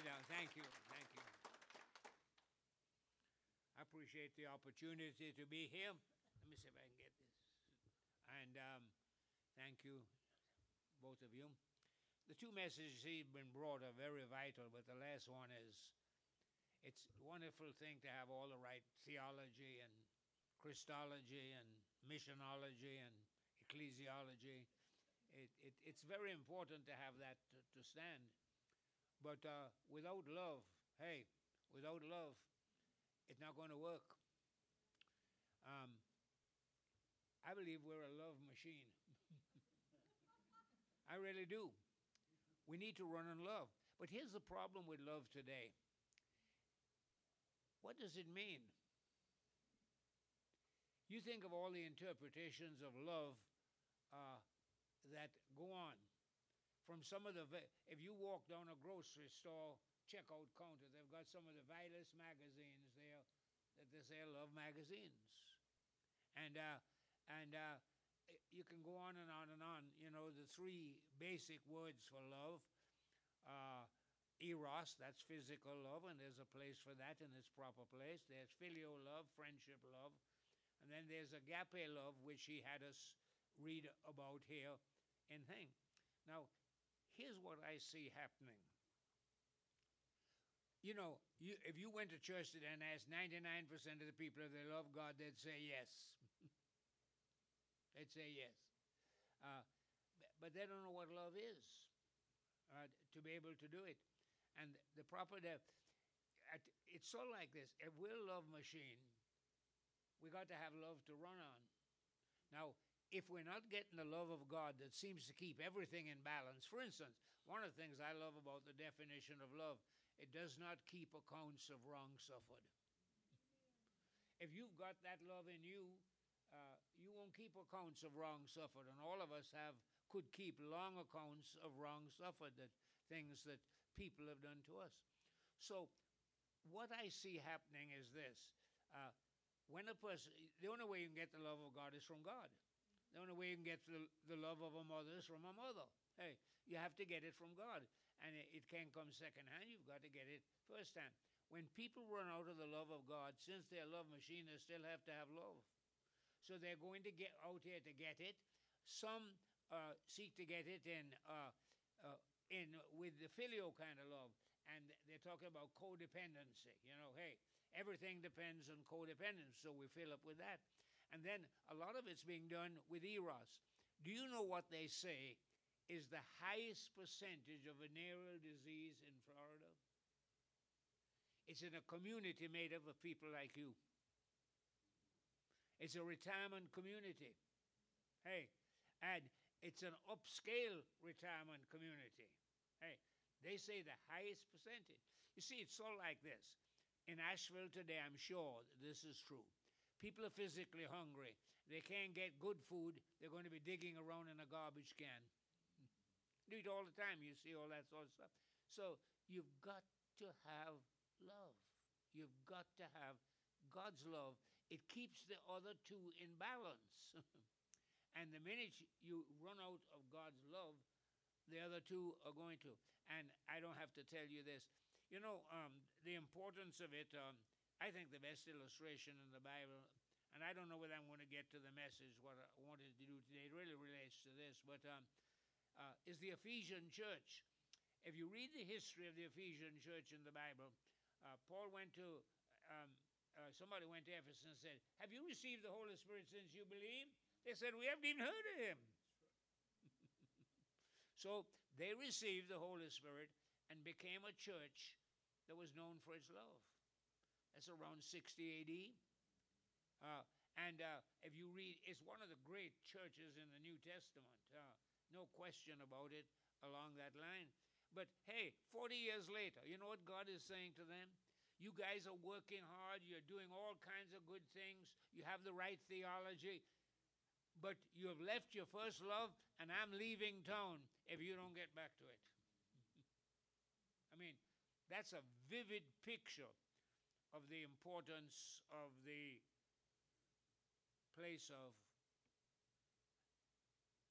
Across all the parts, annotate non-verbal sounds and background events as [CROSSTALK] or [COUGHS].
Sit down. Thank you. Thank you. I appreciate the opportunity to be here. Let me see if I can get this. And um, thank you, both of you. The two messages have been brought are very vital, but the last one is it's a wonderful thing to have all the right theology and Christology and missionology and ecclesiology. It, it, it's very important to have that to, to stand. But uh, without love, hey, without love, it's not going to work. Um, I believe we're a love machine. [LAUGHS] I really do. We need to run on love. But here's the problem with love today what does it mean? You think of all the interpretations of love uh, that go on. From some of the, if you walk down a grocery store checkout counter, they've got some of the vilest magazines there that they say love magazines. And, uh, and uh, you can go on and on and on. You know, the three basic words for love uh, eros, that's physical love, and there's a place for that in its proper place. There's filial love, friendship love. And then there's agape love, which he had us read about here in Thing. Now, here's what I see happening. You know, you, if you went to church today and asked 99% of the people if they love God, they'd say yes. [LAUGHS] they'd say yes. Uh, but they don't know what love is uh, to be able to do it. And the proper, the, it's sort of like this. If we're a love machine, we got to have love to run on. Now, if we're not getting the love of God that seems to keep everything in balance, for instance, one of the things I love about the definition of love, it does not keep accounts of wrong suffered. If you've got that love in you, uh, you won't keep accounts of wrong suffered, and all of us have could keep long accounts of wrong suffered, that things that people have done to us. So, what I see happening is this: uh, when a person, the only way you can get the love of God is from God. The only way you can get the, the love of a mother is from a mother. Hey, you have to get it from God, and it, it can't come secondhand. You've got to get it first firsthand. When people run out of the love of God, since they're a love machine, they still have to have love. So they're going to get out here to get it. Some uh, seek to get it in uh, uh, in with the filial kind of love, and they're talking about codependency. You know, hey, everything depends on codependence, so we fill up with that. And then a lot of it's being done with eros. Do you know what they say is the highest percentage of venereal disease in Florida? It's in a community made up of people like you. It's a retirement community. Hey, and it's an upscale retirement community. Hey, they say the highest percentage. You see, it's all like this. In Asheville today, I'm sure this is true. People are physically hungry. They can't get good food. They're going to be digging around in a garbage can. [LAUGHS] Do it all the time. You see all that sort of stuff. So you've got to have love. You've got to have God's love. It keeps the other two in balance. [LAUGHS] and the minute you run out of God's love, the other two are going to. And I don't have to tell you this. You know, um, the importance of it, um, I think the best illustration in the Bible, and I don't know whether I'm going to get to the message, what I wanted to do today, it really relates to this, but um, uh, is the Ephesian church. If you read the history of the Ephesian church in the Bible, uh, Paul went to, um, uh, somebody went to Ephesus and said, Have you received the Holy Spirit since you believed? They said, We haven't even heard of him. [LAUGHS] so they received the Holy Spirit and became a church that was known for its love. That's around 60 AD. Uh, and uh, if you read, it's one of the great churches in the New Testament. Uh, no question about it along that line. But hey, 40 years later, you know what God is saying to them? You guys are working hard, you're doing all kinds of good things, you have the right theology, but you have left your first love, and I'm leaving town if you don't get back to it. [LAUGHS] I mean, that's a vivid picture of the importance of the place of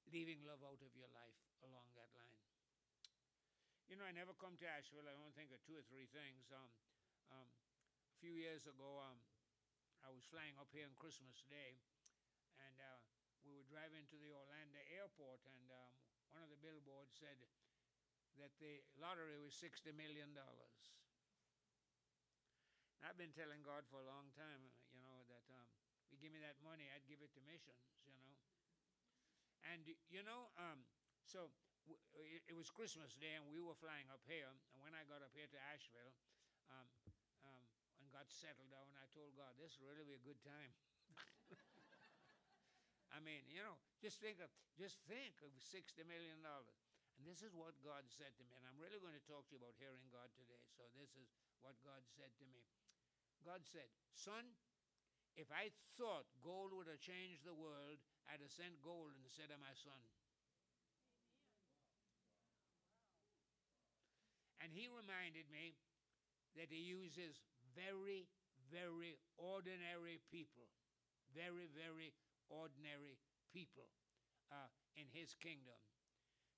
leaving love out of your life along that line. You know, I never come to Asheville. I only think of two or three things. Um, um, a few years ago, um, I was flying up here on Christmas Day, and uh, we were driving to the Orlando airport, and um, one of the billboards said that the lottery was $60 million. I've been telling God for a long time, uh, you know, that um, if you give me that money, I'd give it to missions, you know. And, you know, um, so w- it, it was Christmas Day, and we were flying up here. And when I got up here to Asheville um, um, and got settled down, I told God, this will really be a good time. [LAUGHS] I mean, you know, just think of just think of sixty million dollars. And this is what God said to me. And I'm really going to talk to you about hearing God today. So this is what God said to me. God said, Son, if I thought gold would have changed the world, I'd have sent gold instead of my son. And he reminded me that he uses very, very ordinary people. Very, very ordinary people uh, in his kingdom.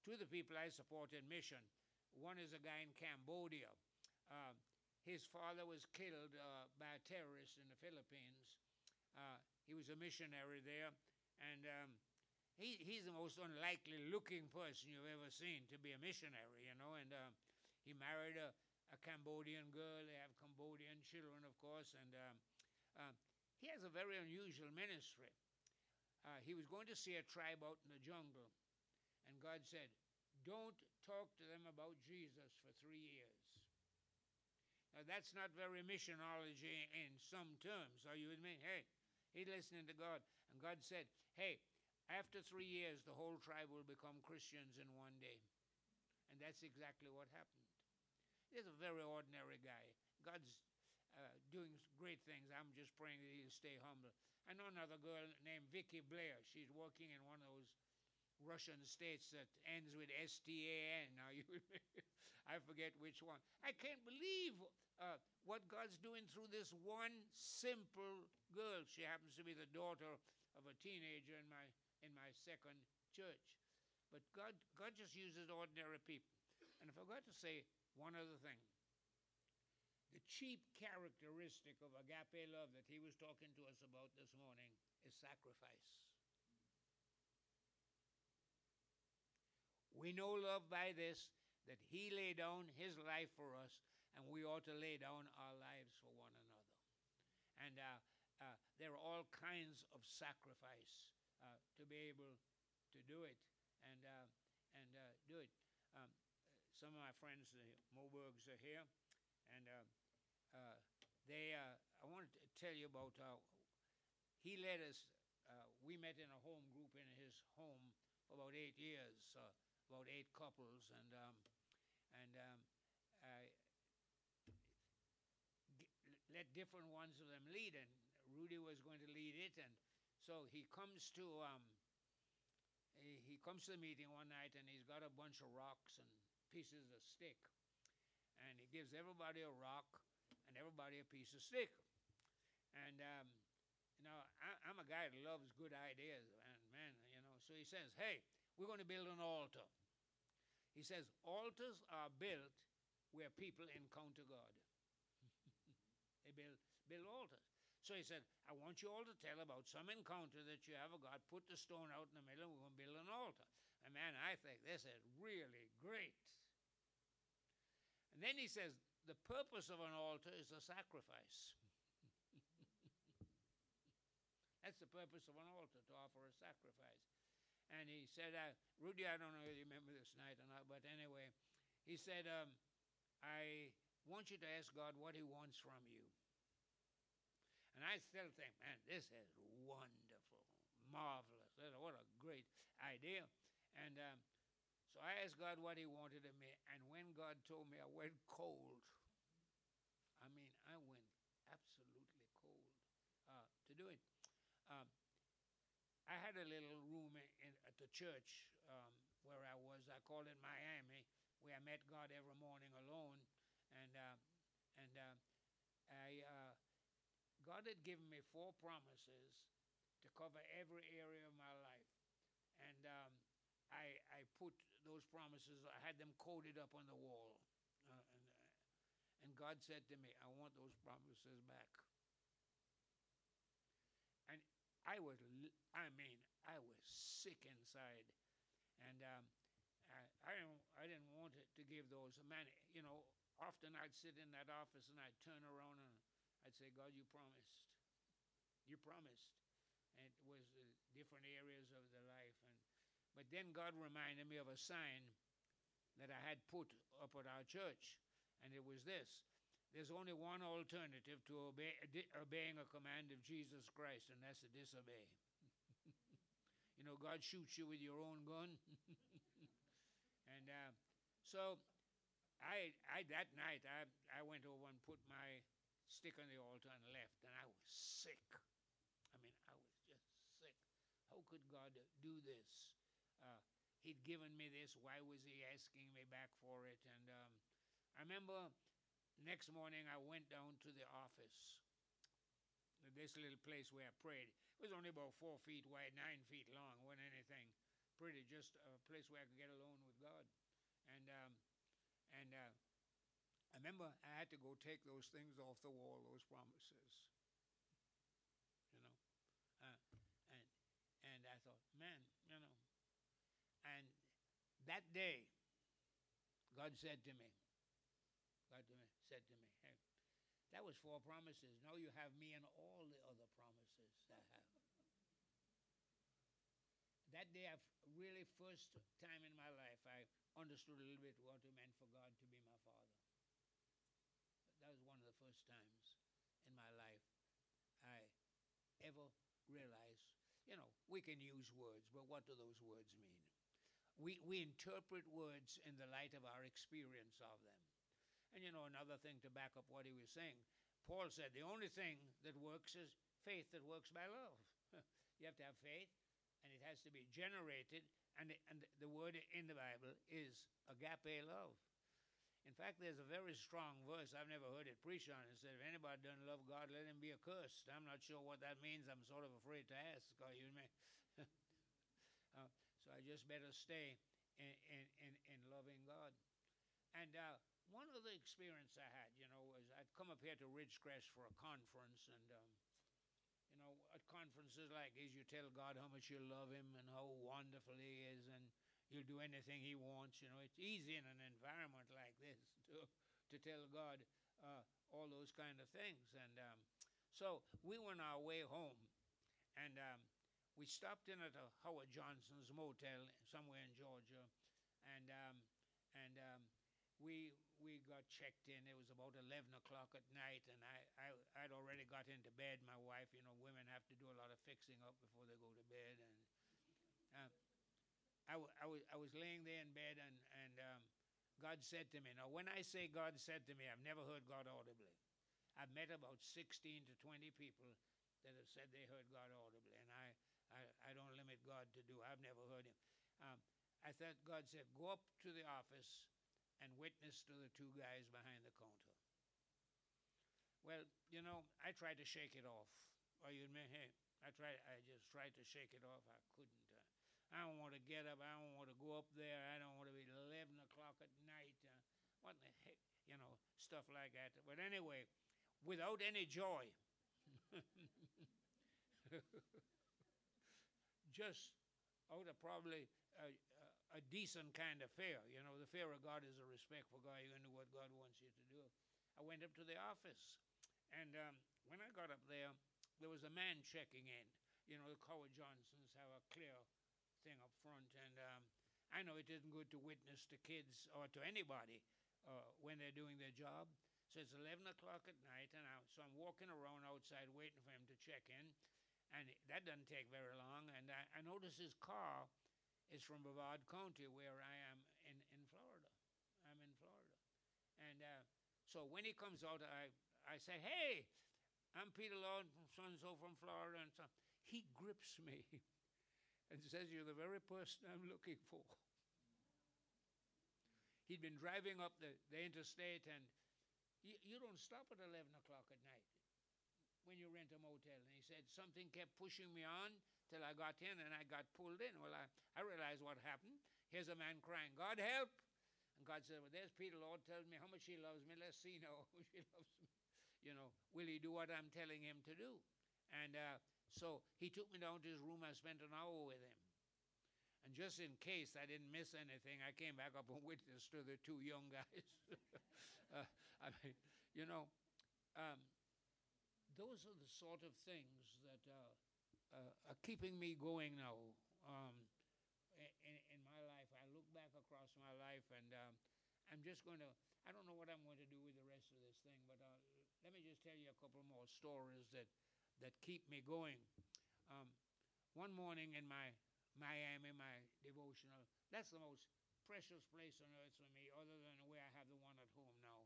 Two of the people I support in mission one is a guy in Cambodia. Uh, his father was killed uh, by a terrorist in the Philippines. Uh, he was a missionary there, and um, he, he's the most unlikely looking person you've ever seen to be a missionary, you know. And uh, he married a, a, Cambodian girl. They have Cambodian children, of course, and um, uh, he has a very unusual ministry. Uh, he was going to see a tribe out in the jungle, and God said, Don't talk to them about Jesus for three years. Now, that's not very missionology in some terms. Are you with me? Hey, he's listening to God. And God said, Hey, after three years, the whole tribe will become Christians in one day. And that's exactly what happened. He's a very ordinary guy. God's uh, doing great things. I'm just praying that he'll stay humble. I know another girl named Vicky Blair. She's working in one of those Russian states that ends with S-T-A-N. Now you, [LAUGHS] I forget which one. I can't believe uh, what God's doing through this one simple girl. She happens to be the daughter of a teenager in my in my second church. But God, God just uses ordinary people. And I forgot to say one other thing. The chief characteristic of agape love that he was talking to us about this morning is sacrifice. We know love by this that he laid down his life for us, and we ought to lay down our lives for one another. And uh, uh, there are all kinds of sacrifice uh, to be able to do it and uh, and uh, do it. Um, some of my friends, the Mobergs, are here, and uh, they. I wanted to tell you about. How he led us. we met in a home group in his home for about eight years about eight couples, and um, and um, let different ones of them lead, and Rudy was going to lead it, and so he comes to um, he, comes to the meeting one night, and he's got a bunch of rocks and pieces of stick, and he gives everybody a rock and everybody a piece of stick, and um, you know I, I'm a guy that loves good ideas, and man, you know, so he says, hey, we're going to build an altar. He says, altars are built where people encounter God. [LAUGHS] they build, build altars. So he said, I want you all to tell about some encounter that you have with God. Put the stone out in the middle, and we're going to build an altar. And man, I think this is really great. And then he says, the purpose of an altar is a sacrifice. [LAUGHS] That's the purpose of an altar, to offer a sacrifice. And he said, uh, Rudy, I don't know if you remember this night or not, but anyway, he said, um, I want you to ask God what he wants from you. And I still think, man, this is wonderful, marvelous. What a great idea. And um, so I asked God what he wanted of me. And when God told me, I went cold. I mean, I went absolutely cold uh, to do it. Um, I had a little room the church um, where I was. I called it Miami, where I met God every morning alone, and uh, and uh, I uh, God had given me four promises to cover every area of my life, and um, I I put those promises. I had them coded up on the wall. Uh, and, uh, and God said to me, I want those promises back. And I was, I mean, I was sick inside. And um, I, I, didn't, I didn't want it to give those. Man, you know, often I'd sit in that office and I'd turn around and I'd say, God, you promised. You promised. And it was uh, different areas of the life. And But then God reminded me of a sign that I had put up at our church. And it was this there's only one alternative to obey, obeying a command of Jesus Christ, and that's to disobey. You know, God shoots you with your own gun. [LAUGHS] and uh, so I, I that night I, I went over and put my stick on the altar and left, and I was sick. I mean, I was just sick. How could God do this? Uh, he'd given me this. Why was He asking me back for it? And um, I remember next morning I went down to the office, this little place where I prayed. It was only about four feet wide, nine feet long, wasn't anything pretty, just a place where I could get alone with God. And um, and uh, I remember I had to go take those things off the wall, those promises. You know, uh, and and I thought, man, you know, and that day, God said to me, God to me, said to me, hey, that was four promises. Now you have me and all the other promises I have. That day, I really first time in my life, I understood a little bit what it meant for God to be my father. That was one of the first times in my life I ever realized, you know, we can use words, but what do those words mean? We, we interpret words in the light of our experience of them. And you know, another thing to back up what he was saying, Paul said the only thing that works is faith that works by love. [LAUGHS] you have to have faith, and it has to be generated. And the, and the word in the Bible is agape love. In fact, there's a very strong verse. I've never heard it preached on. It said, if anybody doesn't love God, let him be accursed. I'm not sure what that means. I'm sort of afraid to ask. [LAUGHS] You me? [LAUGHS] uh, so I just better stay in, in, in, in loving God. And uh, one of the experience I had, you know, was I'd come up here to Ridgecrest for a conference, and um, know, at conferences like these, you tell God how much you love Him and how wonderful He is, and you'll do anything He wants. You know, it's easy in an environment like this [LAUGHS] to to tell God uh, all those kind of things. And um, so we went our way home, and um, we stopped in at a Howard Johnson's motel somewhere in Georgia, and um, and um, we we got checked in. It was about 11 o'clock at night, and I, I, I'd already got into bed. My wife, you know, women have to do a lot of fixing up before they go to bed. And uh, I, w- I, was, I was laying there in bed, and, and um, God said to me, now, when I say God said to me, I've never heard God audibly. I've met about 16 to 20 people that have said they heard God audibly, and I, I, I don't limit God to do. I've never heard him. Um, I thought God said, go up to the office and witness to the two guys behind the counter. Well, you know, I tried to shake it off. Are you admit, hey, I tried. I just tried to shake it off. I couldn't. Uh, I don't want to get up. I don't want to go up there. I don't want to be 11 o'clock at night. Uh, what the heck, you know, stuff like that. But anyway, without any joy, [LAUGHS] just out of probably uh, a decent kind of fear. You know, the fear of God is a respect for God. To do what God wants you to do. I went up to the office, and um, when I got up there, there was a man checking in. You know, the Howard Johnsons have a clear thing up front, and um, I know it isn't good to witness to kids or to anybody uh, when they're doing their job. So it's 11 o'clock at night, and I, so I'm walking around outside waiting for him to check in, and that doesn't take very long. And I, I notice his car is from Brevard County, where I am in, in Florida. I'm in Florida. And uh, so when he comes out, I, I say, Hey, I'm Peter Lord from so and so from Florida. And so he grips me [LAUGHS] and says, You're the very person I'm looking for. He'd been driving up the, the interstate, and you, you don't stop at 11 o'clock at night when you rent a motel. And he said, Something kept pushing me on till I got in and I got pulled in. Well, I, I realized what happened. Here's a man crying, God help! And God said, Well, there's Peter. Lord tells me how much he loves me. Let's see now. [LAUGHS] she loves me. You know, will he do what I'm telling him to do? And uh, so he took me down to his room. I spent an hour with him. And just in case I didn't miss anything, I came back up and [LAUGHS] witnessed to the two young guys. [LAUGHS] uh, I mean, you know, um, those are the sort of things that uh, uh, are keeping me going now. Um, in, in my life, I look back across my life, and um, I'm just going to. I don't know what I'm going to do with the rest of this thing, but uh, let me just tell you a couple more stories that that keep me going. Um, one morning in my Miami, my devotional, that's the most precious place on earth for me, other than where I have the one at home now,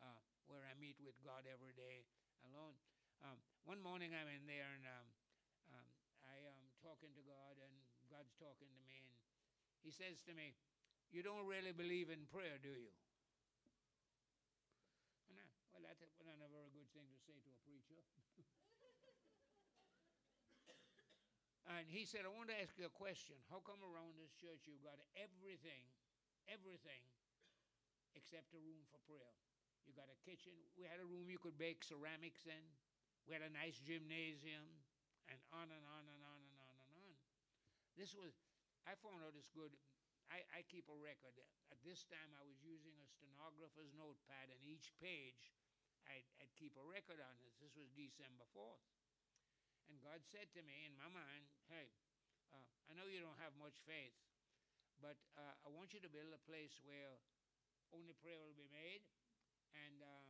uh, where I meet with God every day alone. Um, one morning I'm in there and um, talking to God, and God's talking to me, and He says to me, You don't really believe in prayer, do you? And I, well, that's not a very good thing to say to a preacher. [LAUGHS] And he said, I want to ask you a question. How come around this church you've got everything, everything, except a room for prayer? You got a kitchen. We had a room you could bake ceramics in. We had a nice gymnasium, and on and on and on and on and on. This was, I found out it's good. I, I keep a record. At this time, I was using a stenographer's notepad, and each page, I'd, I'd keep a record on this. This was December 4th. And God said to me in my mind, hey, uh, I know you don't have much faith, but uh, I want you to build a place where only prayer will be made. And, um,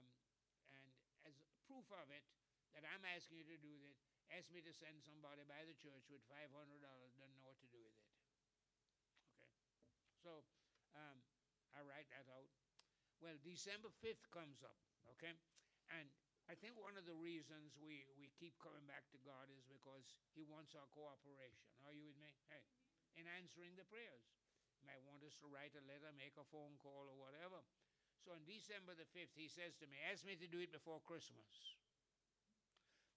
and as proof of it, that I'm asking you to do that, ask me to send somebody by the church with $500, doesn't know what to do with it. Okay. So um, I write that out. Well, December 5th comes up, okay? And I think one of the reasons we, we keep coming back to God is because He wants our cooperation. Are you with me? Hey, in answering the prayers. He might want us to write a letter, make a phone call, or whatever. So on December the 5th, he says to me, Ask me to do it before Christmas.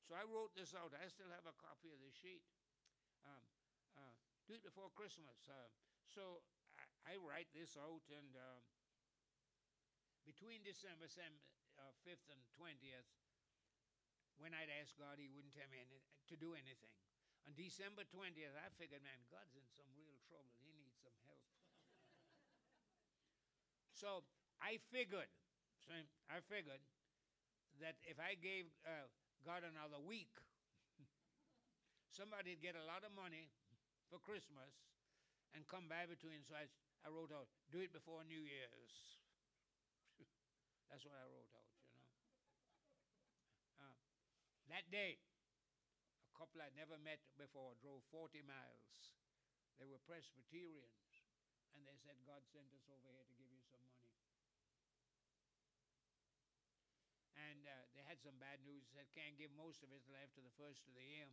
So I wrote this out. I still have a copy of the sheet. Um, uh, do it before Christmas. Uh, so I, I, write this out, and uh, between December 5th uh, and 20th, when I'd ask God, He wouldn't tell me any, to do anything. On December 20th, I figured, man, God's in some real trouble. He needs some help. [LAUGHS] so I figured, I figured that if I gave uh, God another week, [LAUGHS] somebody'd get a lot of money for Christmas and come by between. So I, I wrote out, do it before New Year's. [LAUGHS] That's what I wrote out. You know. Uh, that day, a couple I'd never met before drove 40 miles. They were Presbyterians, and they said, God sent us over here to give you some money. And uh, had some bad news. Said, can't give most of it till after the first of the year.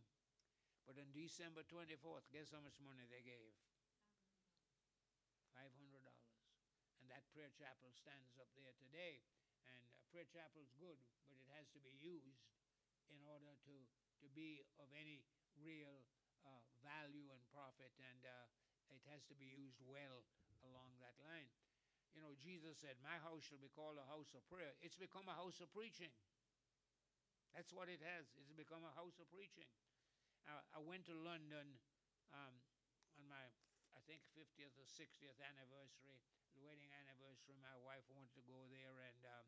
But on December 24th, guess how much money they gave? $500. And that prayer chapel stands up there today. And uh, prayer chapel is good, but it has to be used in order to, to be of any real uh, value and profit, and uh, it has to be used well along that line. You know, Jesus said, My house shall be called a house of prayer. It's become a house of preaching. That's what it has. It's become a house of preaching. Uh, I went to London um, on my, I think, 50th or 60th anniversary, the wedding anniversary. My wife wanted to go there, and um,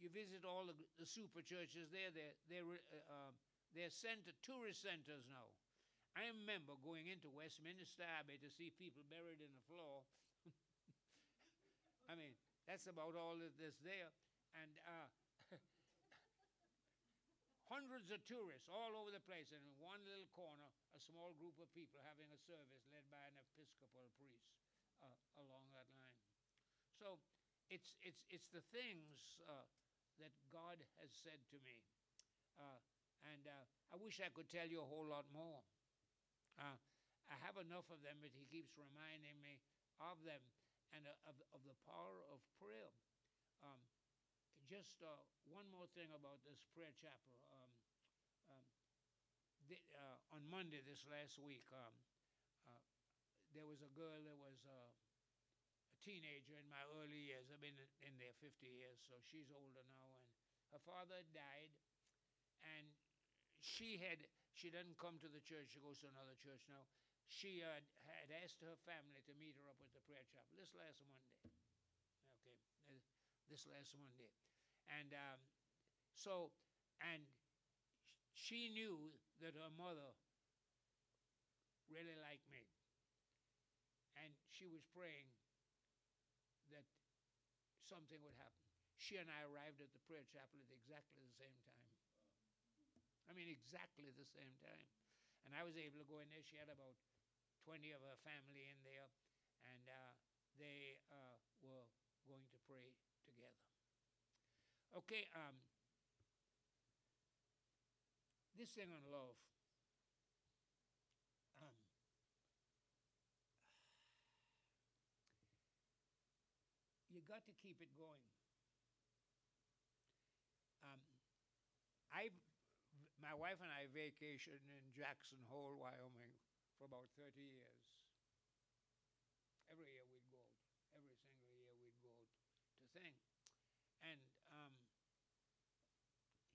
you visit all the, the super churches there. They're, they're, uh, um, they're center, tourist centers now. I remember going into Westminster Abbey to see people buried in the floor. [LAUGHS] I mean, that's about all that there's there. And uh, hundreds of tourists all over the place, and in one little corner, a small group of people having a service led by an Episcopal priest uh, along that line. So it's, it's, it's the things uh, that God has said to me. Uh, and uh, I wish I could tell you a whole lot more. Uh, I have enough of them, but He keeps reminding me of them and uh, of, of the power of prayer. Um, just uh, one more thing about this prayer chapel. Um, um, the, on Monday this last week, um, there was a girl that was uh, a teenager in my early years. I've been in, there 50 years, so she's older now. And her father died, and she had she doesn't come to the church. She goes to another church now. She uh, had asked her family to meet her up at the prayer chapel this last Monday. Okay, uh, this last Monday, and um, so and she knew that her mother really liked me. And she was praying that something would happen. She and I arrived at the prayer chapel at exactly the same time. I mean, exactly the same time. And I was able to go in there. She had about 20 of her family in there, and uh, they uh, were going to pray. Okay, um, this thing on love. Um, you got to keep it going. Um, I, my wife and I vacationed in Jackson Hole, Wyoming, for about 30 years. Every year we'd go out. Every single year we'd go out to thing. And, um,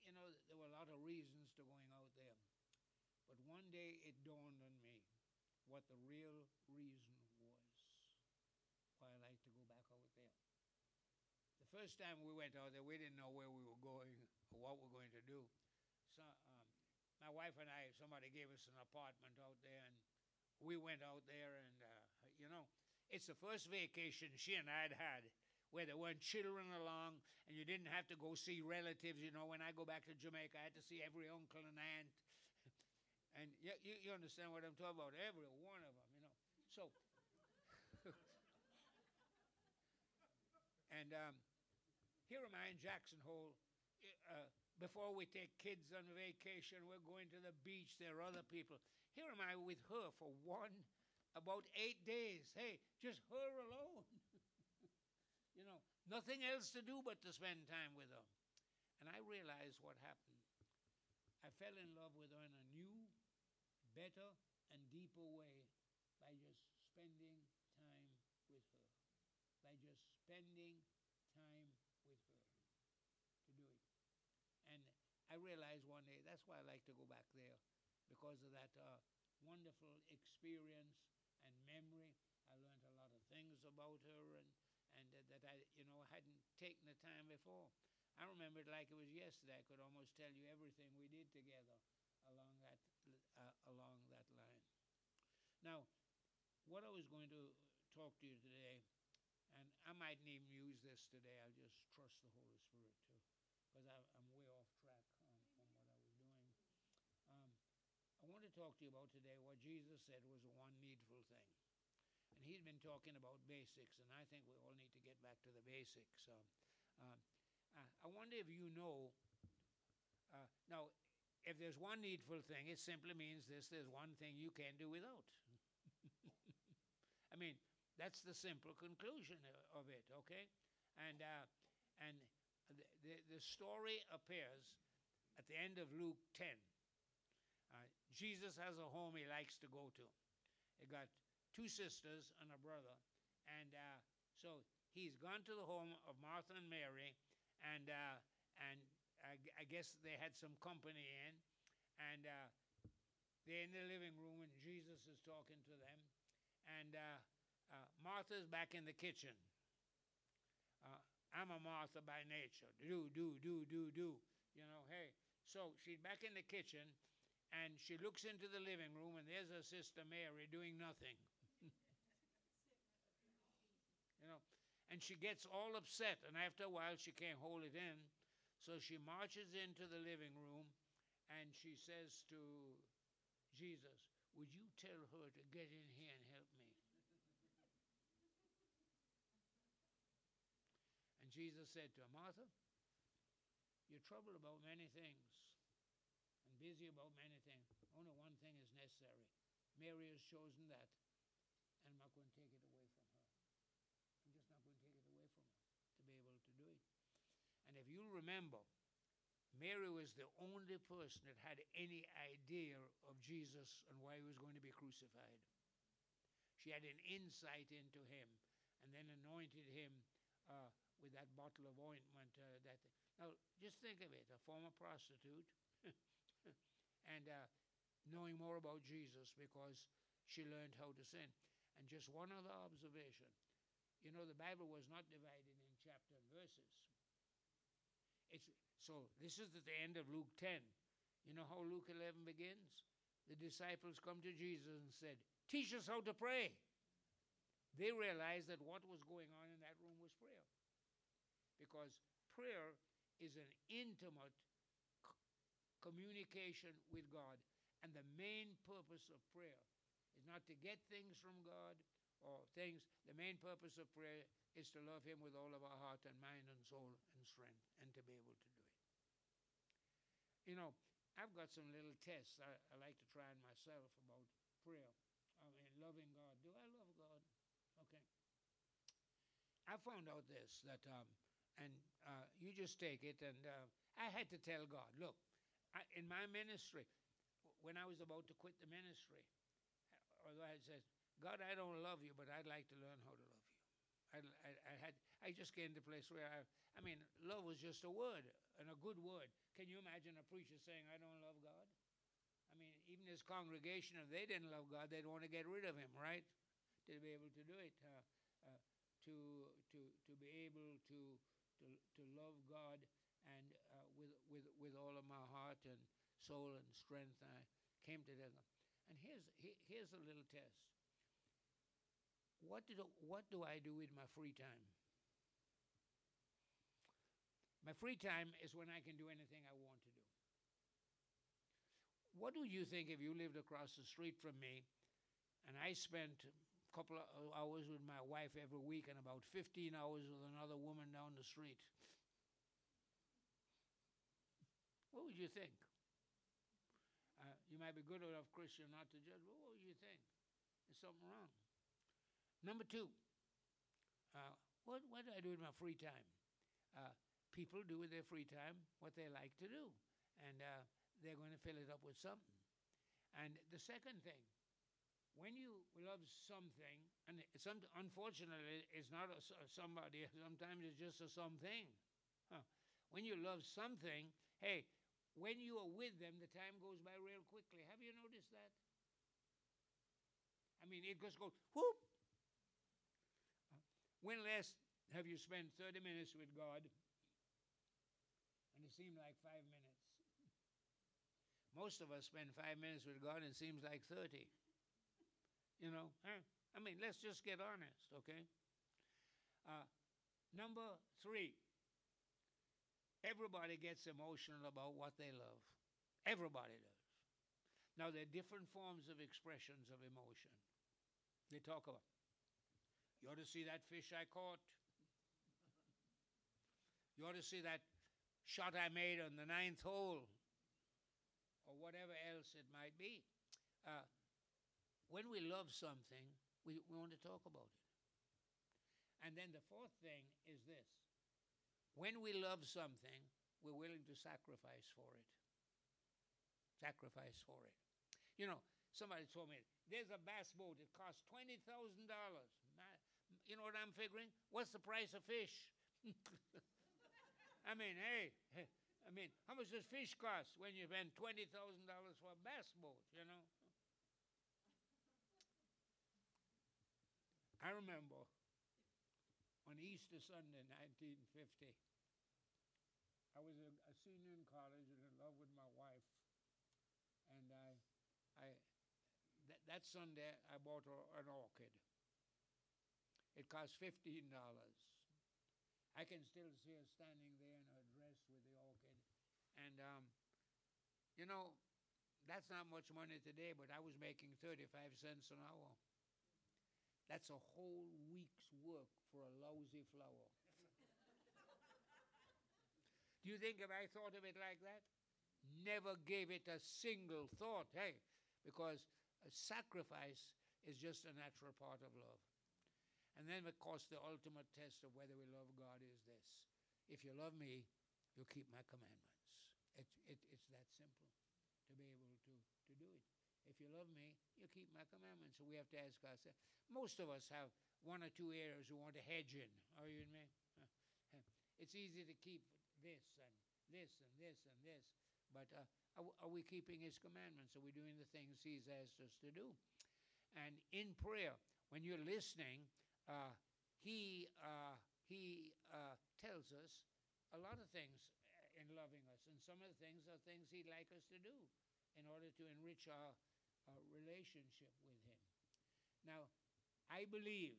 you know, there were a lot of to going out there. But one day it dawned on me what the real reason was why I like to go back out there. The first time we went out there, we didn't know where we were going or what we are going to do. So, um, my wife and I, somebody gave us an apartment out there, and we went out there, and uh, you know, it's the first vacation she and I had had where there weren't children along, and you didn't have to go see relatives. You know, when I go back to Jamaica, I had to see every uncle and aunt, [LAUGHS] and you, you, you understand what I'm talking about? Every one of them, you know. So, [LAUGHS] and um, here am I in Jackson Hole. Uh, before we take kids on vacation, we're going to the beach. There are other people. Here am I with her for one, about eight days. Hey, just her alone. You know, nothing else to do but to spend time with her. And I realized what happened. I fell in love with her in a new, better, and deeper way by just spending time with her. By just spending time with her to do it. And I realized one day that's why I like to go back there because of that uh, wonderful experience and memory. I learned a lot of things about her and, that I, you know, hadn't taken the time before. I remember it like it was yesterday. I could almost tell you everything we did together along that uh, along that line. Now, what I was going to talk to you today, and I mightn't even use this today. I'll just trust the Holy Spirit too, because I'm way off track on, on what I was doing. Um, I want to talk to you about today what Jesus said was one needful thing. And he's been talking about basics, and I think we all need to get back to the basics. Um, uh, I wonder if you know. Uh, now, if there's one needful thing, it simply means this there's one thing you can't do without. [LAUGHS] I mean, that's the simple conclusion of it, okay? And, uh, and the, the, the, story appears at the end of Luke 10. Uh, Jesus has a home he likes to go to. He got two sisters and a brother. And uh, so he's gone to the home of Martha and Mary, and uh, and I, I, guess they had some company in, and uh, they're in the living room, and Jesus is talking to them, and uh, uh, Martha's back in the kitchen. Uh, I'm a Martha by nature. Do do do do do. You know, hey. So she's back in the kitchen, and she looks into the living room, and there's her sister Mary doing nothing. you know, and she gets all upset, and after a while, she can't hold it in. So she marches into the living room and she says to Jesus, Would you tell her to get in here and help me? and Jesus said to her, Martha, you're troubled about many things and busy about many things. Only one thing is necessary. Mary has chosen that, and I'm not going to take it away from her. I'm just not going to take it away from her to be able to do it. You remember, Mary was the only person that had any idea of Jesus and why he was going to be crucified. She had an insight into him and then anointed him uh, with that bottle of ointment. Uh, that Now, just think of it a former prostitute [LAUGHS] and uh, knowing more about Jesus because she learned how to sin. And just one other observation. You know, the Bible was not divided in chapter and verses. It's, so this is at the end of Luke 10. You know how Luke 11 begins? The disciples come to Jesus and said, Teach us how to pray. They realized that what was going on in that room was prayer. Because prayer is an intimate c- communication with God. And the main purpose of prayer is not to get things from God or things. The main purpose of prayer is to love Him with all of our heart and mind and soul and strength and to be able to do it. You know, I've got some little tests I, I like to try on myself about prayer. I mean, loving God. Do I love God? Okay. I found out this that, um, and uh, you just take it, and uh, I had to tell God, look, I, in my ministry, when I was about to quit the ministry, although I said, God, I don't love you, but I'd like to learn how to love you. I, I, I had, I just came to a place where I, I mean, love was just a word and a good word. Can you imagine a preacher saying, I don't love God? I mean, even his congregation, if they didn't love God, they'd want to get rid of him, right? To be able to do it, uh, uh, to to to be able to to to love God and uh, with with with all of my heart and soul and strength, I came to that. And here's here's a little test. What do what do I do with my free time? My free time is when I can do anything I want to do. What do you think if you lived across the street from me and I spent a couple of hours with my wife every week and about 15 hours with another woman down the street? What would you think? Uh, you might be good enough Christian not to judge, but what would you think? There's something wrong. Number two, uh, what, what do I do in my free time? Uh, people do with their free time what they like to do, and uh, they're going to fill it up with something. And the second thing, when you love something, and some, unfortunately, it's not a, somebody, [LAUGHS] sometimes it's just a something. Huh. When you love something, hey, when you are with them, the time goes by real quickly. Have you noticed that? I mean, it just goes whoop. When last have you spent 30 minutes with God and it seemed like five minutes? Most of us spend five minutes with God and it seems like 30. You know, huh? I mean, let's just get honest, okay? Uh, number three, everybody gets emotional about what they love. Everybody does. Now, there are different forms of expressions of emotion. They talk about, you ought to see that fish I caught. You ought to see that shot I made on the ninth hole, or whatever else it might be. Uh, when we love something, we, we want to talk about it. And then the fourth thing is this when we love something, we're willing to sacrifice for it. Sacrifice for it. You know, somebody told me there's a bass boat, it costs $20,000. You know what I'm figuring? What's the price of fish? [LAUGHS] I mean, hey, [LAUGHS] I mean, how much does fish cost when you spend $20,000 for a bass boat, you know? I remember on Easter Sunday, 1950, I was a, a, senior in college and in love with my wife. And I, I, that, that Sunday, I bought a, an orchid. It cost $15. I can still see her standing there in her dress with the orchid. And, um, you know, that's not much money today, but I was making 35 cents an hour. That's a whole week's work for a lousy flower. Do you think if I thought of it like that? Never gave it a single thought. Hey, because a sacrifice is just a natural part of love. And then, of course, the ultimate test of whether we love God is this if you love me, you'll keep my commandments. It, it, it's that simple to be able to, to do it. If you love me, you keep my commandments. So we have to ask ourselves. Most of us have one or two areas we want to hedge in. Are you with me? [LAUGHS] It's easy to keep this and this and this and this, but uh, are, are, we keeping His commandments? Are we doing the things He's asked us to do? And in prayer, when you're listening, uh, He uh, He uh, tells us a lot of things in loving us, and some of the things are things He'd like us to do in order to enrich our, our relationship with Him. Now, I believe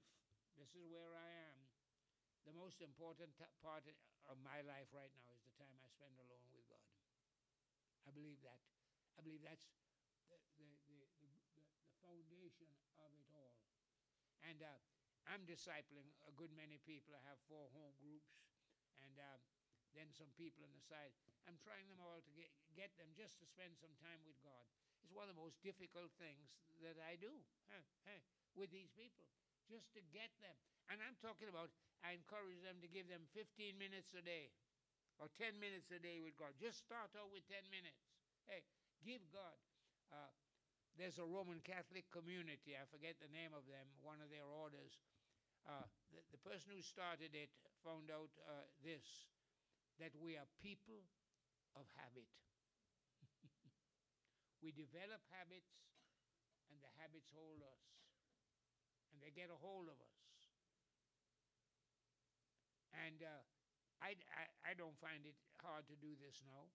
this is where I am the most important t- part of my life right now is the time I spend alone with God. I believe that. I believe that's the, the, the, the, the foundation of it all. And uh, I'm discipling a good many people. I have four home groups and uh, then some people on the side. I'm trying them all to get, get them just to spend some time with God. It's one of the most difficult things that I do huh, huh, with these people, just to get them. And I'm talking about, I encourage them to give them 15 minutes a day or 10 minutes a day with God. Just start out with 10 minutes. Hey, give God. Uh, there's a Roman Catholic community, I forget the name of them, one of their orders. Uh, the, the, person who started it found out uh, this that we are people of habit. [LAUGHS] we develop habits, and the habits hold us, and they get a hold of us. And uh, I, I, I don't find it hard to do this now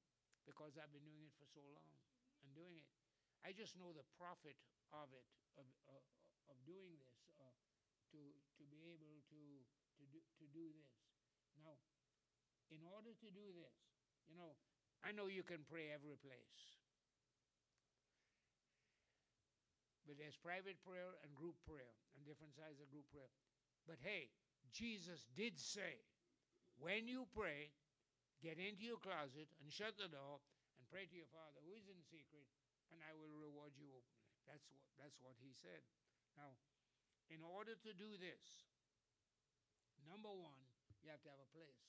because I've been doing it for so long and doing it. I just know the profit of it, of, uh, of doing this, uh, to, to be able to, to, do, to do this. Now, in order to do this, you know, I know you can pray every place. But there's private prayer and group prayer and different sizes of group prayer. But hey, Jesus did say, when you pray, get into your closet and shut the door and pray to your Father who is in secret, and I will reward you openly. That's what, that's what he said. Now, in order to do this, number one, you have to have a place.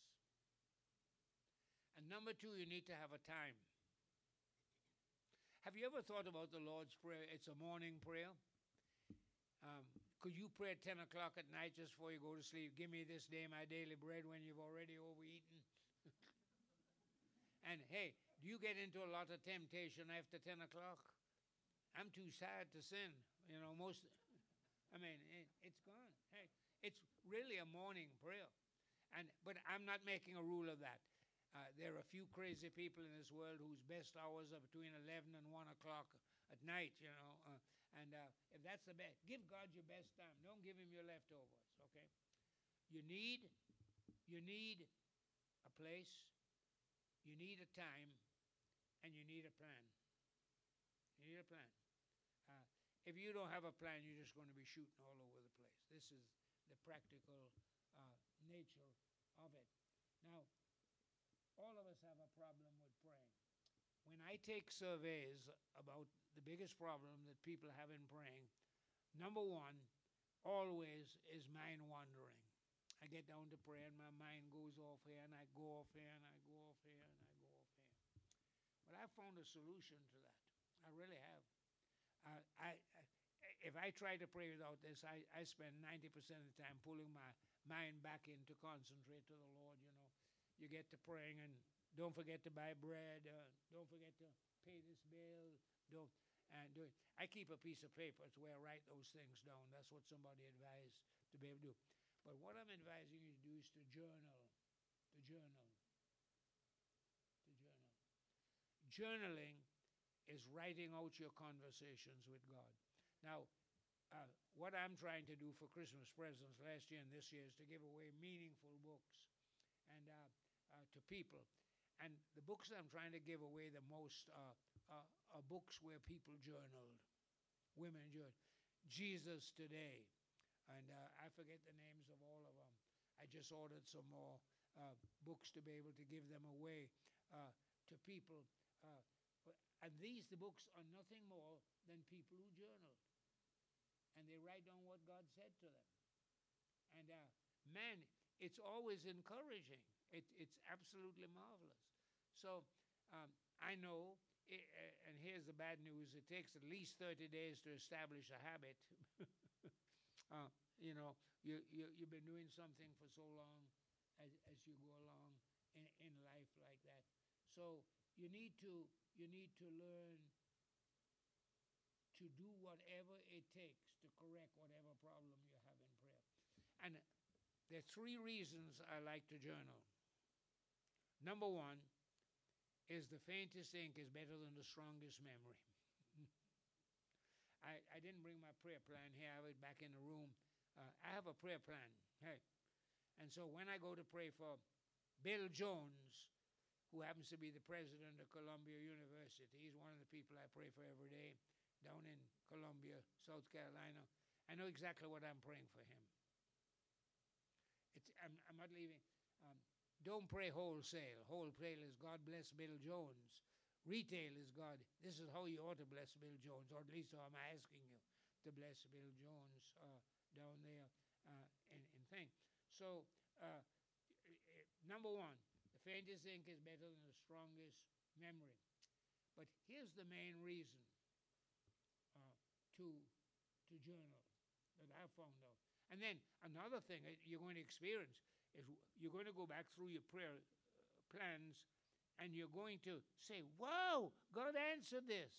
And number two, you need to have a time. Have you ever thought about the Lord's Prayer? It's a morning prayer. Um, could you pray at 10 o'clock at night just before you go to sleep? Give me this day my daily bread when you've already overeaten. [LAUGHS] and hey, do you get into a lot of temptation after 10 o'clock? I'm too sad to sin. You know, most, I mean, it, it's gone. Hey, it's really a morning prayer. And, but I'm not making a rule of that. Uh, there are a few crazy people in this world whose best hours are between 11 and 1 o'clock at night, you know. Uh, and uh, if that's the best, give God your best time. Don't give him your leftovers, okay? You need, you need a place, you need a time, and you need a plan. You need a plan. Uh, if you don't have a plan, you're just going to be shooting all over the place. This is the practical uh, nature of it. Now, all of us have a problem with praying. When I take surveys about the biggest problem that people have in praying, number one, always is mind wandering. I get down to prayer and my mind goes off here and I go off here and I go off here and I go off here. But I found a solution to that. I really have. I, I, if I try to pray without this, I, I spend 90% of the time pulling my mind back in to concentrate to the Lord, you know. You get to praying and don't forget to buy bread. Uh, don't forget to pay this bill. Don't and do it. I keep a piece of paper to where I write those things down. That's what somebody advised to be able to do. But what I'm advising you to do is to journal. To journal. To journal. Journaling is writing out your conversations with God. Now, uh, what I'm trying to do for Christmas presents last year and this year is to give away meaningful books and uh, uh, to people. And the books I'm trying to give away the most are, are, are books where people journaled, women journaled. Jesus Today, and uh, I forget the names of all of them. I just ordered some more uh, books to be able to give them away uh, to people. Uh, and these, the books, are nothing more than people who journaled. And they write down what God said to them. And uh, man, it's always encouraging. It, it's absolutely marvelous. So um, I know i- uh, and here's the bad news it takes at least 30 days to establish a habit. [LAUGHS] uh, you know, you, you, you've been doing something for so long as, as you go along in, in life like that. So you need to you need to learn to do whatever it takes to correct whatever problem you have in prayer. And there are three reasons I like to journal. Number one is the faintest ink is better than the strongest memory. [LAUGHS] I, I didn't bring my prayer plan here. I have it back in the room. Uh, I have a prayer plan. Hey. And so when I go to pray for Bill Jones, who happens to be the president of Columbia University, he's one of the people I pray for every day down in Columbia, South Carolina. I know exactly what I'm praying for him. It's, I'm, I'm not leaving. Um, don't pray wholesale. Wholesale is God bless Bill Jones. Retail is God. This is how you ought to bless Bill Jones, or at least I'm asking you to bless Bill Jones uh, down there uh, in, in thing. So, uh, number one, faintest ink is better than the strongest memory. But here's the main reason uh, to to journal that I found out. And then another thing you're going to experience is you're going to go back through your prayer uh, plans and you're going to say, Wow, God answered this.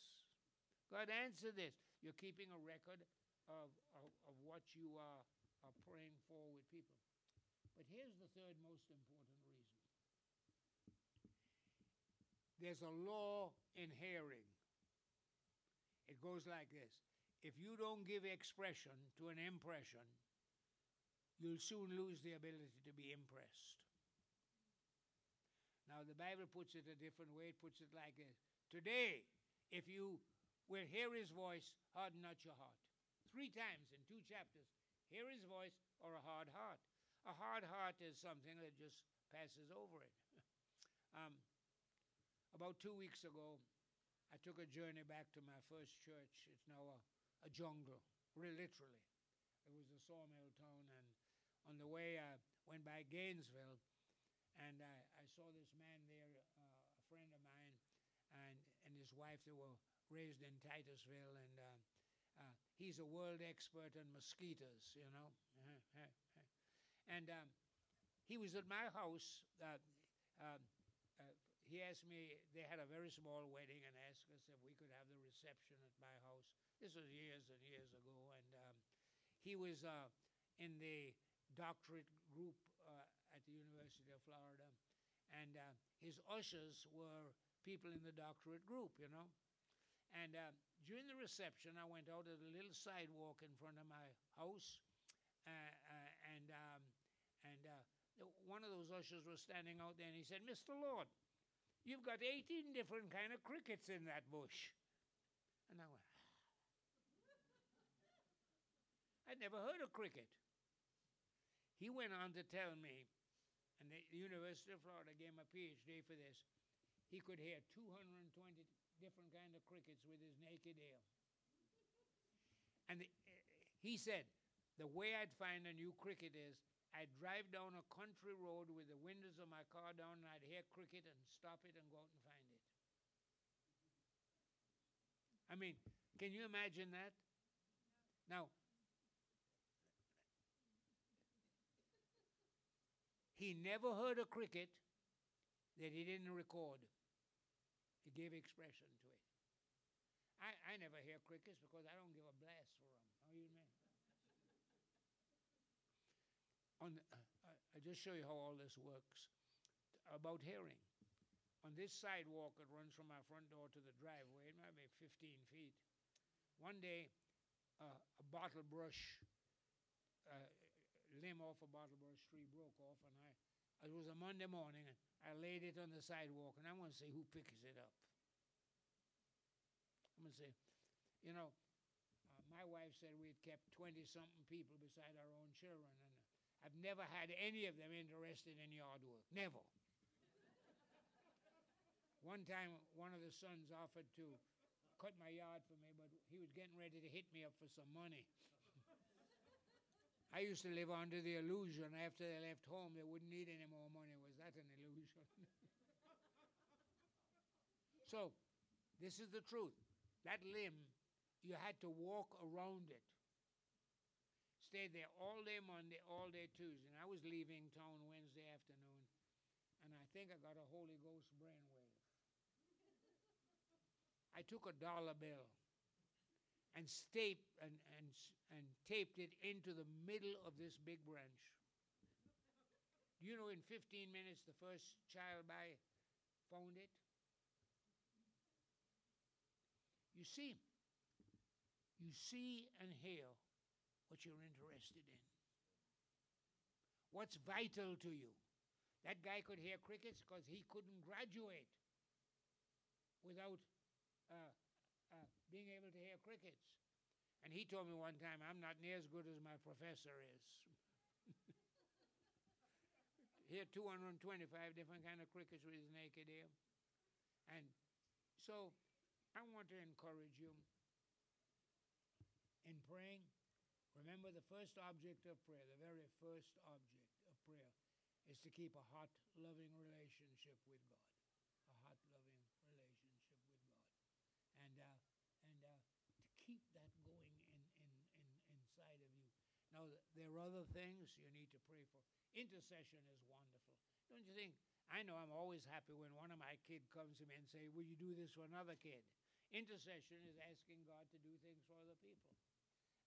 God answered this. You're keeping a record of, of, of what you are, are praying for with people. But here's the third most important reason there's a law in hearing. It goes like this if you don't give expression to an impression, you'll soon lose the ability to be impressed. Now, the Bible puts it a different way. It puts it like this Today, if you will hear his voice, harden not your heart. Three times in two chapters hear his voice or a hard heart. A hard heart is something that just passes over it. About two weeks ago, I took a journey back to my first church. It's now a, a jungle, really, literally. It was a sawmill town, and on the way I went by Gainesville, and I, I saw this man there, uh, a friend of mine, and, and his wife. They were raised in Titusville, and uh, uh, he's a world expert on mosquitoes, you know. [LAUGHS] and um, he was at my house. Uh, um, he asked me, they had a very small wedding and asked us if we could have the reception at my house. This was years and years ago. And um, he was uh, in the doctorate group uh, at the University of Florida. And uh, his ushers were people in the doctorate group, you know. And uh, during the reception, I went out at a little sidewalk in front of my house. Uh, uh, and um, and one of those ushers was standing out there and he said, Mr. Lord, You've got 18 different kind of crickets in that bush. And I went, ah. I'd never heard of cricket. He went on to tell me, and the University of Florida gave him a PhD for this, he could hear 220 different kind of crickets with his naked ear. And the, he said, the way I'd find a new cricket is I'd drive down a country road with the windows of my car down and I'd hear cricket and stop it and go out and find it. I mean, can you imagine that? Now, he never heard a cricket that he didn't record. He gave expression to it. I, I never hear crickets because I don't give a blast for them. How you mean? On uh, I just show you how all this works about hearing. On this sidewalk it runs from our front door to the driveway, it might be 15 feet. One day, uh, a bottle brush uh, limb off a bottle brush tree broke off, and I. It was a Monday morning, and I laid it on the sidewalk, and I want to see who picks it up. I'm going to say, you know, uh, my wife said we had kept 20 something people beside our own children, and I've never had any of them interested in yard work. Never. One time, one of the sons offered to cut my yard for me, but he was getting ready to hit me up for some money. [LAUGHS] I used to live under the illusion after they left home they wouldn't need any more money. Was that an illusion? [LAUGHS] so, This is the truth. That limb, you had to walk around it. Stayed there all day Monday, all day Tuesday. And I was leaving town Wednesday afternoon, and I think I got a Holy Ghost brainwave. I took a dollar bill and staped and, and, and taped it into the middle of this big branch. You know in 15 minutes the first child by found it? You see, you see and hear what you're interested in. What's vital to you? That guy could hear crickets because he couldn't graduate without uh, uh, being able to hear crickets. And he told me one time, I'm not near as good as my professor is. [LAUGHS] hear 225 different kind of crickets with his naked ear. And so I want to encourage you in praying. Remember the first object of prayer, the very first object of prayer is to keep a hot, loving relationship with God. A hot, loving relationship with God. And, uh, and uh, to keep that going in, in, in, inside of you. Now, there are other things you need to pray for. Intercession is wonderful. Don't you think? I know I'm always happy when one of my kids comes to me and say, will you do this for another kid? Intercession is asking God to do things for other people.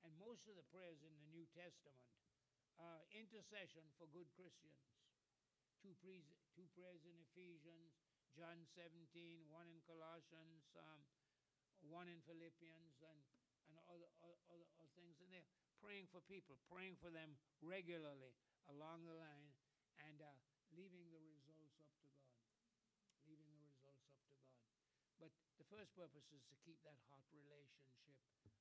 And most of the prayers in the New Testament are intercession for good Christians. Two, pre- two prayers in Ephesians, John 17, one in Colossians, um, one in Philippians, and, and other, other, other things in there. Praying for people, praying for them regularly along the line, and uh, leaving the results up to God. Leaving the results up to God. But the first purpose is to keep that heart relationship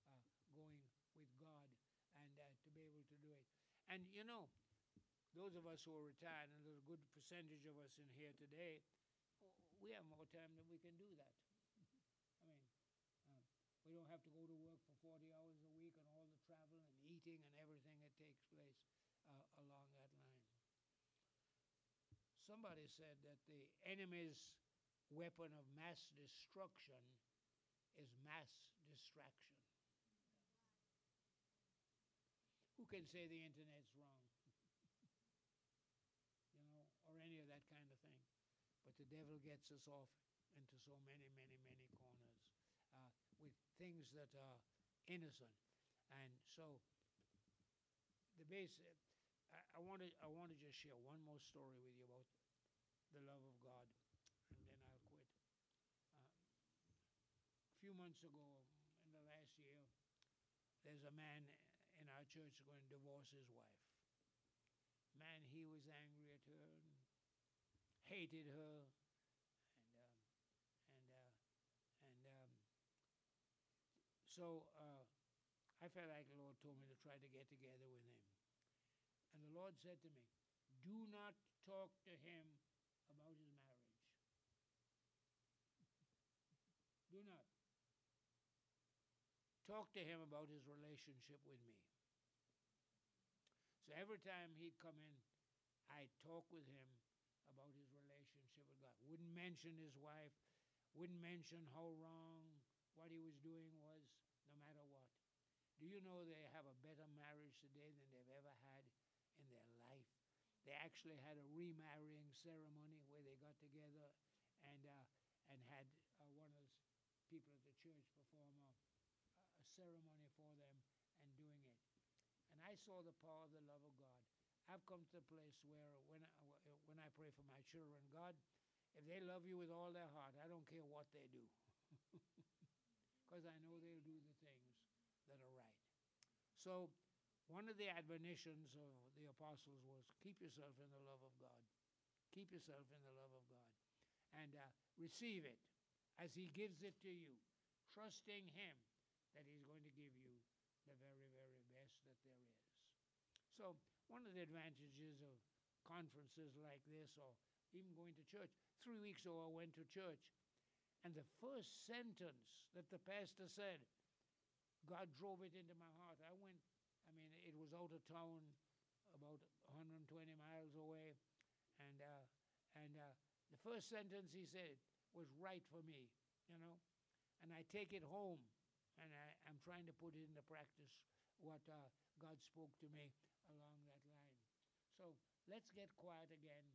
uh, going with God and uh, to be able to do it. And you know, those of us who are retired, and there's a good percentage of us in here today, we have more time than we can do that. [LAUGHS] I mean, uh, we don't have to go to work for 40 hours a week and all the travel and eating and everything that takes place uh, along that line. Somebody said that the enemy's weapon of mass destruction is mass distraction. Who can say the internet's wrong? you know, or any of that kind of thing. But the devil gets us off into so many, many, many corners uh, with things that are innocent. And so the base, I, I want to I want to just share one more story with you about the love of God, and then I'll quit. Uh, a few months ago, in the last year, there's a man our church going to divorce his wife. Man, he was angry at her and hated her, and um, and uh, and um, so uh, I felt like the Lord told me to try to get together with him. And the Lord said to me, Do not talk to him about his marriage. [LAUGHS] Do not. Talk to him about his relationship with me. So every time he'd come in, I'd talk with him about his relationship with God. Wouldn't mention his wife, wouldn't mention how wrong what he was doing was, no matter what. Do you know they have a better marriage today than they've ever had in their life? They actually had a remarrying ceremony where they got together and uh, and had uh, one of those people at the church perform a, a ceremony for them and doing it. And I saw the power of the love of God. I've come to a place where when I, when I pray for my children, God, if they love you with all their heart, I don't care what they do. [LAUGHS] Because I know they'll do the things that are right. So one of the admonitions of the apostles was keep yourself in the love of God. Keep yourself in the love of God. And uh, receive it as He gives it to you, trusting Him that He's going to give you the very, very best that there is. So, one of the advantages of conferences like this, or even going to church, three weeks ago I went to church, and the first sentence that the pastor said, God drove it into my heart. I went I mean, it was out of town, about 120 miles away, and uh, and uh, the first sentence he said was right for me, you know. and I take it home, and I, I'm trying to put it into practice what uh, God spoke to me along that line. So let's get quiet again.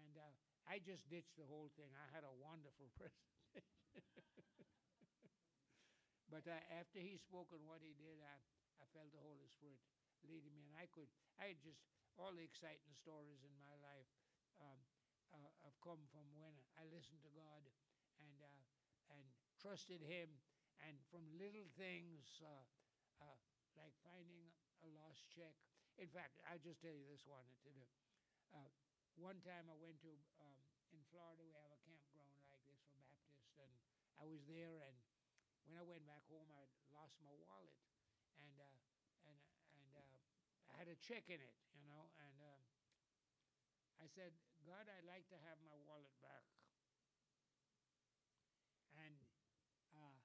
And uh, I just ditched the whole thing. I had a wonderful [LAUGHS] presentation. but uh, after he spoke and what he did, I, I felt the Holy Spirit leading me, and I could, I had just all the exciting stories in my life um, uh, have come from when I listened to God and uh, and trusted Him, and from little things uh, uh, like finding a lost check. In fact, I'll just tell you this one. To the, uh, one time I went to um, in Florida, we have a campground like this for Baptists, and I was there, and when I went back home, I lost my wallet, and uh, and and uh, I had a check in it, you know, and uh, I said, God, I'd like to have my wallet back. And uh,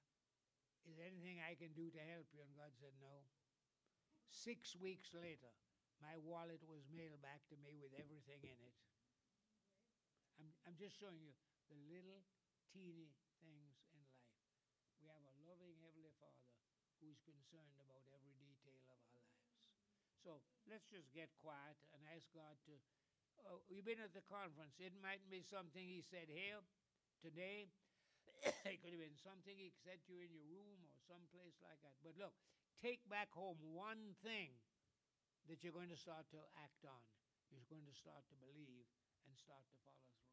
is there anything I can do to help you? And God said, no. Six weeks later, my wallet was mailed back to me with everything in it. I'm, I'm just showing you the little teeny things in life. We have a loving Heavenly Father who's concerned about every detail of our lives. So let's just get quiet and ask God to. Uh, you've been at the conference. It might be something He said here today. [COUGHS] it could have been something He said to you in your room or someplace like that. But look, take back home one thing that you're going to start to act on. You're going to start to believe and start to follow through.